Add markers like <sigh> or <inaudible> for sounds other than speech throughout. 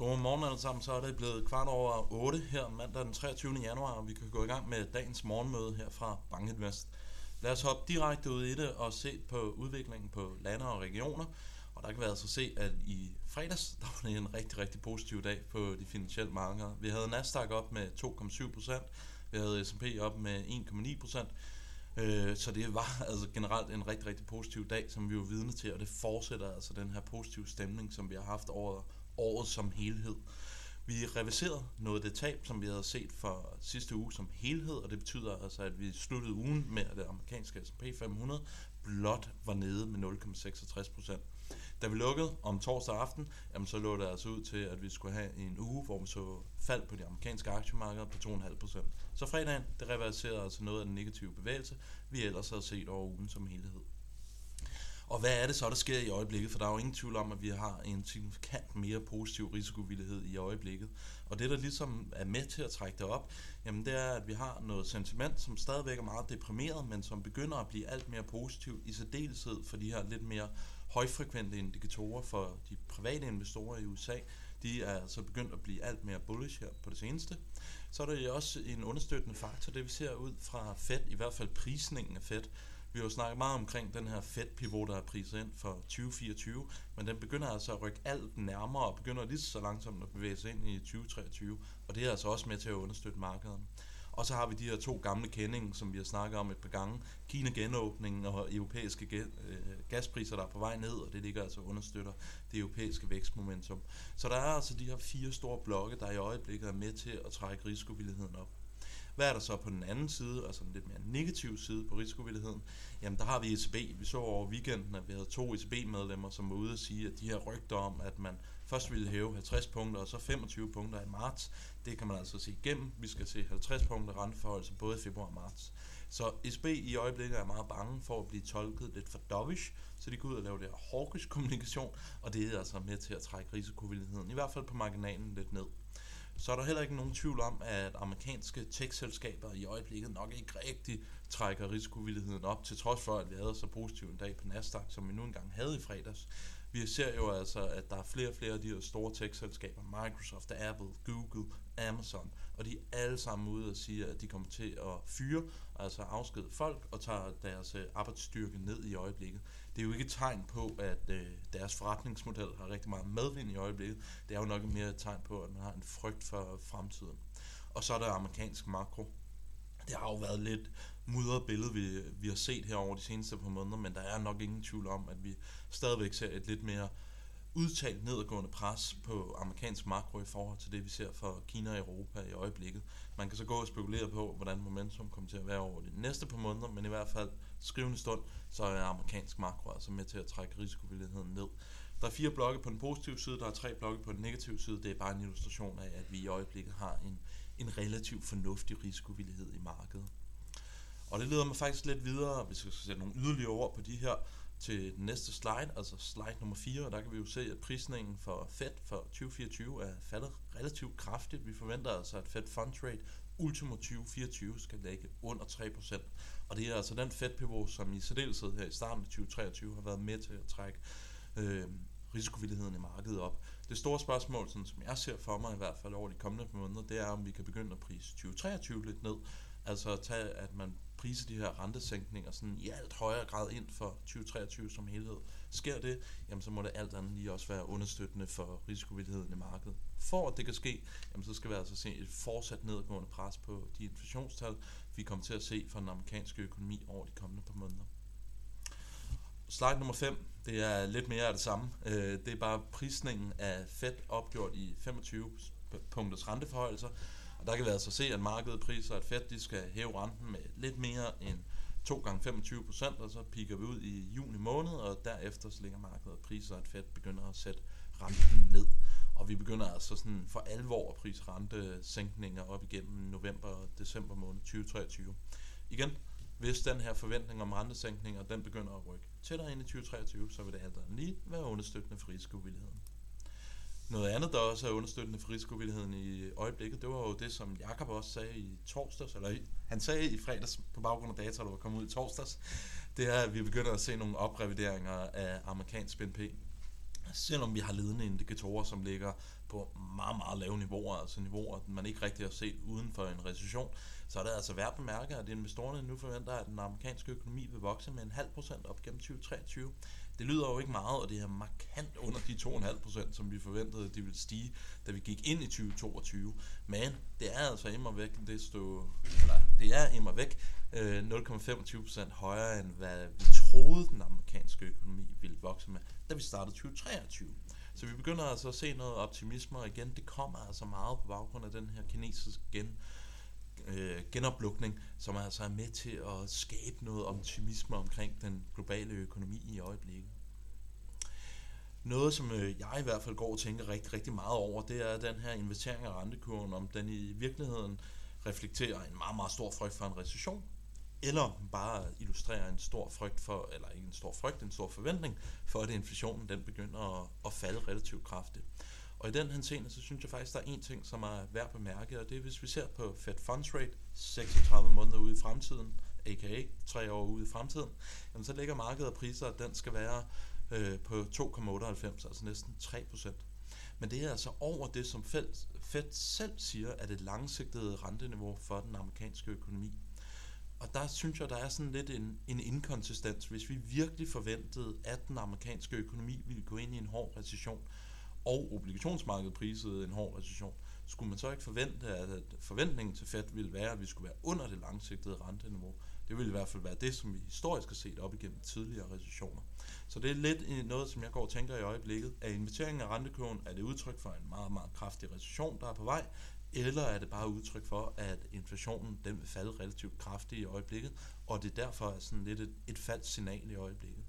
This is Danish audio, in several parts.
Godmorgen alle sammen, så er det blevet kvart over 8 her mandag den 23. januar, og vi kan gå i gang med dagens morgenmøde her fra Bankinvest. Lad os hoppe direkte ud i det og se på udviklingen på lande og regioner. Og der kan vi altså se, at i fredags, <laughs> der var det en rigtig, rigtig positiv dag på de finansielle markeder. Vi havde Nasdaq op med 2,7%, vi havde S&P op med 1,9%, øh, så det var <laughs> altså generelt en rigtig, rigtig positiv dag, som vi var vidne til, og det fortsætter altså den her positive stemning, som vi har haft over året som helhed. Vi reviserede noget af det tab, som vi havde set for sidste uge som helhed, og det betyder altså, at vi sluttede ugen med, at det amerikanske S&P 500 blot var nede med 0,66 procent. Da vi lukkede om torsdag aften, jamen så lå det altså ud til, at vi skulle have en uge, hvor vi så fald på de amerikanske aktiemarkeder på 2,5 procent. Så fredagen, det reverserede altså noget af den negative bevægelse, vi ellers havde set over ugen som helhed. Og hvad er det så, der sker i øjeblikket? For der er jo ingen tvivl om, at vi har en signifikant mere positiv risikovillighed i øjeblikket. Og det, der ligesom er med til at trække det op, jamen det er, at vi har noget sentiment, som stadigvæk er meget deprimeret, men som begynder at blive alt mere positiv, i særdeleshed for de her lidt mere højfrekvente indikatorer for de private investorer i USA. De er altså begyndt at blive alt mere bullish her på det seneste. Så er der også en understøttende faktor, det vi ser ud fra Fed, i hvert fald prisningen af Fed, vi har jo snakket meget omkring den her Fed-pivot, der er priset ind for 2024, men den begynder altså at rykke alt nærmere og begynder lige så langsomt at bevæge sig ind i 2023, og det er altså også med til at understøtte markederne. Og så har vi de her to gamle kendinge, som vi har snakket om et par gange. Kina genåbningen og europæiske øh, gaspriser, der er på vej ned, og det ligger altså understøtter det europæiske vækstmomentum. Så der er altså de her fire store blokke, der i øjeblikket er med til at trække risikovilligheden op. Hvad er der så på den anden side, altså en lidt mere negativ side på risikovilligheden? Jamen der har vi ECB. Vi så over weekenden, at vi havde to ECB-medlemmer, som var ude og sige, at de her rygter om, at man først ville hæve 50 punkter og så 25 punkter i marts, det kan man altså se igennem. Vi skal se 50 punkter renteforhold både i februar og marts. Så ECB i øjeblikket er meget bange for at blive tolket lidt for dovish, så de går ud og laver det her hawkish kommunikation, og det er altså med til at trække risikovilligheden, i hvert fald på marginalen lidt ned så er der heller ikke nogen tvivl om, at amerikanske tech-selskaber i øjeblikket nok ikke rigtig trækker risikovilligheden op, til trods for, at vi havde så positiv en dag på Nasdaq, som vi nu engang havde i fredags. Vi ser jo altså, at der er flere og flere af de her store tech-selskaber, Microsoft, Apple, Google, Amazon, og de er alle sammen ude og sige, at de kommer til at fyre, altså afskede folk og tager deres øh, arbejdsstyrke ned i øjeblikket. Det er jo ikke et tegn på, at øh, deres forretningsmodel har rigtig meget medvind i øjeblikket. Det er jo nok mere et tegn på, at man har en frygt for fremtiden. Og så er der amerikansk makro. Det har jo været lidt mudret billede, vi, vi har set her over de seneste par måneder, men der er nok ingen tvivl om, at vi stadigvæk ser et lidt mere udtalt nedadgående pres på amerikansk makro i forhold til det, vi ser for Kina og Europa i øjeblikket. Man kan så gå og spekulere på, hvordan momentum kommer til at være over de næste par måneder, men i hvert fald skrivende stund, så er amerikansk makro altså med til at trække risikovilligheden ned. Der er fire blokke på den positive side, der er tre blokke på den negative side. Det er bare en illustration af, at vi i øjeblikket har en, en relativt fornuftig risikovillighed i markedet. Og det leder mig faktisk lidt videre, hvis jeg skal sætte nogle yderligere ord på de her, til den næste slide, altså slide nummer 4, og der kan vi jo se, at prisningen for Fed for 2024 er faldet relativt kraftigt. Vi forventer altså, at Fed Fund Rate ultimo 2024 skal lægge under 3%. Og det er altså den Fed pivot, som i særdeleshed her i starten af 2023 har været med til at trække øh, risikovilligheden i markedet op. Det store spørgsmål, sådan som jeg ser for mig i hvert fald over de kommende måneder, det er, om vi kan begynde at prise 2023 lidt ned. Altså at tage, at man priser de her rentesænkninger sådan i alt højere grad ind for 2023 som helhed. Sker det, jamen så må det alt andet lige også være understøttende for risikovilligheden i markedet. For at det kan ske, jamen så skal vi altså se et fortsat nedgående pres på de inflationstal, vi kommer til at se for den amerikanske økonomi over de kommende par måneder. Slide nummer 5, det er lidt mere af det samme. Øh, det er bare prisningen af Fed opgjort i 25 punkters renteforhøjelser, og der kan vi altså se, at markedet priser, at Fed de skal hæve renten med lidt mere end 2 gange 25 procent, og så piker vi ud i juni måned, og derefter så ligger markedet priser, at Fed begynder at sætte renten ned. Og vi begynder altså sådan for alvor at prise rentesænkninger op igennem november og december måned 2023. Igen, hvis den her forventning om rentesænkninger, den begynder at rykke tættere ind i 2023, så vil det alt lige være understøttende for risikovilligheden. Noget andet, der også er understøttende for risikovilligheden i øjeblikket, det var jo det, som Jakob også sagde i torsdags, eller han sagde i fredags på baggrund af data, der var kommet ud i torsdags, det er, at vi begynder at se nogle oprevideringer af amerikansk BNP selvom vi har ledende indikatorer, som ligger på meget, meget lave niveauer, altså niveauer, man ikke rigtig har set uden for en recession, så er det altså værd at bemærke, at investorerne nu forventer, at den amerikanske økonomi vil vokse med en halv procent op gennem 2023. Det lyder jo ikke meget, og det er markant under de 2,5 procent, som vi forventede, de ville stige, da vi gik ind i 2022. Men det er altså immer væk, det, stod, eller, det er immer væk øh, 0,25 procent højere, end hvad vi troede, den amerikanske økonomi ville vokse med, da vi startede 2023. Så vi begynder altså at se noget optimisme, og igen, det kommer altså meget på baggrund af den her kinesiske gen, øh, genoplukning, som altså er med til at skabe noget optimisme omkring den globale økonomi i øjeblikket. Noget, som øh, jeg i hvert fald går og tænker rigtig, rigtig meget over, det er den her investering af rentekurven, om den i virkeligheden reflekterer en meget, meget stor frygt for en recession, eller bare illustrerer en stor frygt for, eller ikke en stor frygt, en stor forventning for, at inflationen den begynder at, at falde relativt kraftigt. Og i den henseende, så synes jeg faktisk, der er en ting, som er værd at bemærke, og det er, hvis vi ser på Fed Funds Rate 36 måneder ude i fremtiden, aka 3 år ude i fremtiden, jamen så ligger markedet og priser, at den skal være øh, på 2,98, altså næsten 3%. Men det er altså over det, som Fed, Fed selv siger, er det langsigtede renteniveau for den amerikanske økonomi. Og der synes jeg, der er sådan lidt en, en inkonsistens. Hvis vi virkelig forventede, at den amerikanske økonomi ville gå ind i en hård recession, og obligationsmarkedet prisede en hård recession, skulle man så ikke forvente, at forventningen til Fed ville være, at vi skulle være under det langsigtede renteniveau. Det ville i hvert fald være det, som vi historisk har set op igennem tidligere recessioner. Så det er lidt noget, som jeg går og tænker i øjeblikket. Er investeringen af rentekurven, er det udtryk for en meget, meget kraftig recession, der er på vej, eller er det bare udtryk for, at inflationen den vil falde relativt kraftigt i øjeblikket, og det er derfor sådan lidt et, et falsk signal i øjeblikket.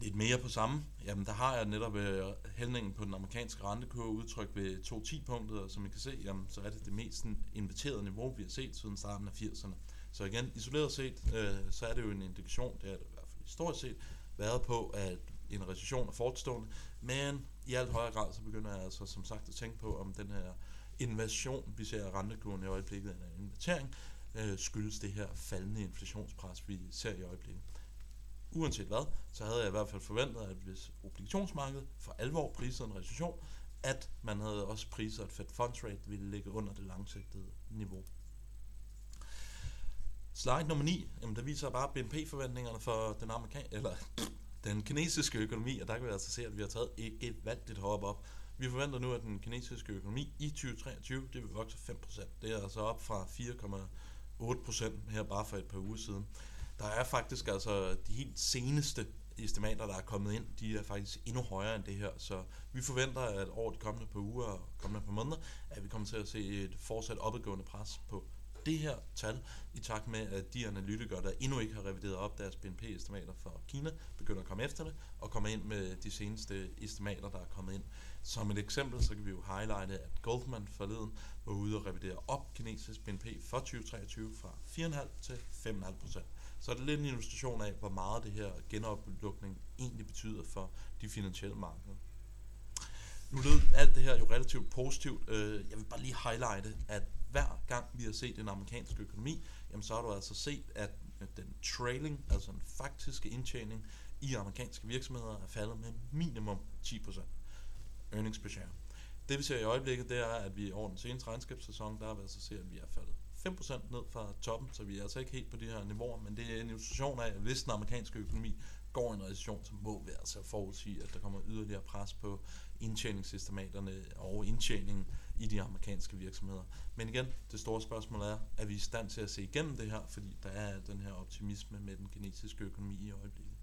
Lidt mere på samme, jamen der har jeg netop øh, hældningen på den amerikanske rentekurve udtryk ved 2-10-punktet, og som I kan se, jamen, så er det det mest inverterede niveau, vi har set siden starten af 80'erne. Så igen, isoleret set, øh, så er det jo en indikation, det er det i hvert fald historisk set, været på, at en recession er forestående, men i alt højere grad, så begynder jeg altså som sagt at tænke på, om den her invasion, vi ser af rentekurven i øjeblikket, en invertering, øh, skyldes det her faldende inflationspres, vi ser i øjeblikket. Uanset hvad, så havde jeg i hvert fald forventet, at hvis obligationsmarkedet for alvor prisede en recession, at man havde også priser, at Fed Funds Rate ville ligge under det langsigtede niveau. Slide nummer 9, jamen der viser bare BNP-forventningerne for den amerikan eller den kinesiske økonomi, og der kan vi altså se, at vi har taget et gevaldigt hop op. Vi forventer nu, at den kinesiske økonomi i 2023, det vil vokse 5%. Det er altså op fra 4,8% her bare for et par uger siden. Der er faktisk altså de helt seneste estimater, der er kommet ind, de er faktisk endnu højere end det her. Så vi forventer, at over de kommende par uger og kommende par måneder, at vi kommer til at se et fortsat opadgående pres på det her tal, i takt med, at de analytikere, der endnu ikke har revideret op deres BNP-estimater for Kina, begynder at komme efter det, og komme ind med de seneste estimater, der er kommet ind. Som et eksempel, så kan vi jo highlighte, at Goldman forleden var ude og revidere op kinesisk BNP for 2023 fra 4,5 til 5,5 procent. Så er det lidt en illustration af, hvor meget det her genoplukning egentlig betyder for de finansielle markeder. Nu lød alt det her jo relativt positivt. Øh, jeg vil bare lige highlighte, at hver gang vi har set den amerikanske økonomi, jamen så har du altså set, at den trailing, altså den faktiske indtjening i amerikanske virksomheder er faldet med minimum 10% earnings per share. Det vi ser i øjeblikket, det er, at vi over den seneste regnskabssæson, der har vi altså set, at vi er faldet 5% ned fra toppen, så vi er altså ikke helt på de her niveauer, men det er en illustration af, at hvis den amerikanske økonomi går i en recession, så må vi altså forudsige, at der kommer yderligere pres på indtjeningssystematerne og indtjeningen i de amerikanske virksomheder. Men igen, det store spørgsmål er, er vi i stand til at se igennem det her, fordi der er den her optimisme med den kinesiske økonomi i øjeblikket.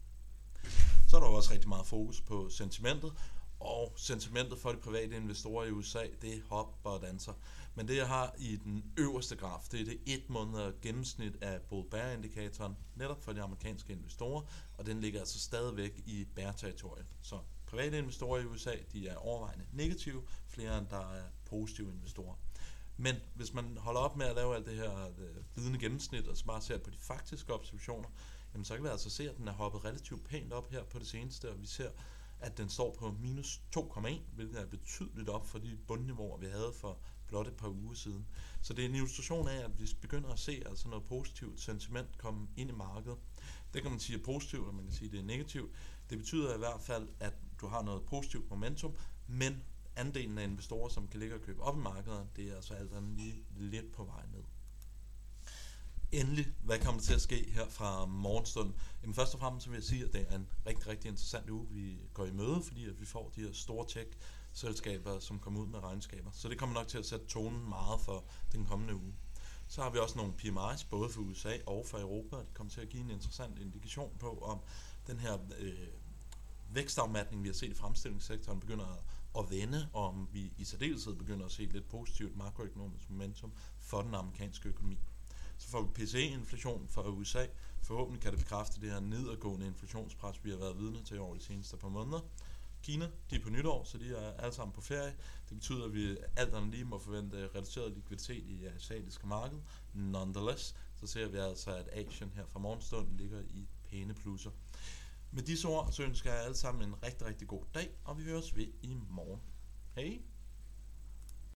Så er der også rigtig meget fokus på sentimentet, og sentimentet for de private investorer i USA, det hopper og danser. Men det jeg har i den øverste graf, det er det et måneder gennemsnit af bull bear indikatoren netop for de amerikanske investorer, og den ligger altså stadigvæk i bear-territoriet. Så private investorer i USA, de er overvejende negative, flere end der er positive investorer. Men hvis man holder op med at lave alt det her øh, vidende gennemsnit, og så bare ser på de faktiske observationer, jamen så kan vi altså se, at den er hoppet relativt pænt op her på det seneste, og vi ser, at den står på minus 2,1, hvilket er betydeligt op for de bundniveauer, vi havde for blot et par uger siden. Så det er en illustration af, at vi begynder at se altså noget positivt sentiment komme ind i markedet. Det kan man sige er positivt, og man kan sige, at det er negativt. Det betyder i hvert fald, at du har noget positivt momentum, men andelen af investorer, som kan ligge og købe op i markedet, det er altså alt andet lige lidt på vej ned. Endelig, hvad kommer der til at ske her fra morgenstunden? Jamen først og fremmest så vil jeg sige, at det er en rigtig, rigtig interessant uge, vi går i møde, fordi at vi får de her store tech-selskaber, som kommer ud med regnskaber. Så det kommer nok til at sætte tonen meget for den kommende uge. Så har vi også nogle PMI's, både for USA og for Europa, det kommer til at give en interessant indikation på, om den her øh, vækstafmatning, vi har set i fremstillingssektoren, begynder at vende, og om vi i særdeleshed begynder at se lidt positivt makroøkonomisk momentum for den amerikanske økonomi. Så får vi PCE-inflation fra USA. Forhåbentlig kan det bekræfte det her nedadgående inflationspres, vi har været vidne til over de seneste par måneder. Kina, de er på nytår, så de er alle sammen på ferie. Det betyder, at vi alt andet lige må forvente reduceret likviditet i asiatiske marked. Nonetheless, så ser vi altså, at Asien her fra morgenstunden ligger i pæne plusser. Med disse ord, så ønsker jeg alle sammen en rigtig, rigtig god dag, og vi høres ved i morgen. Hej!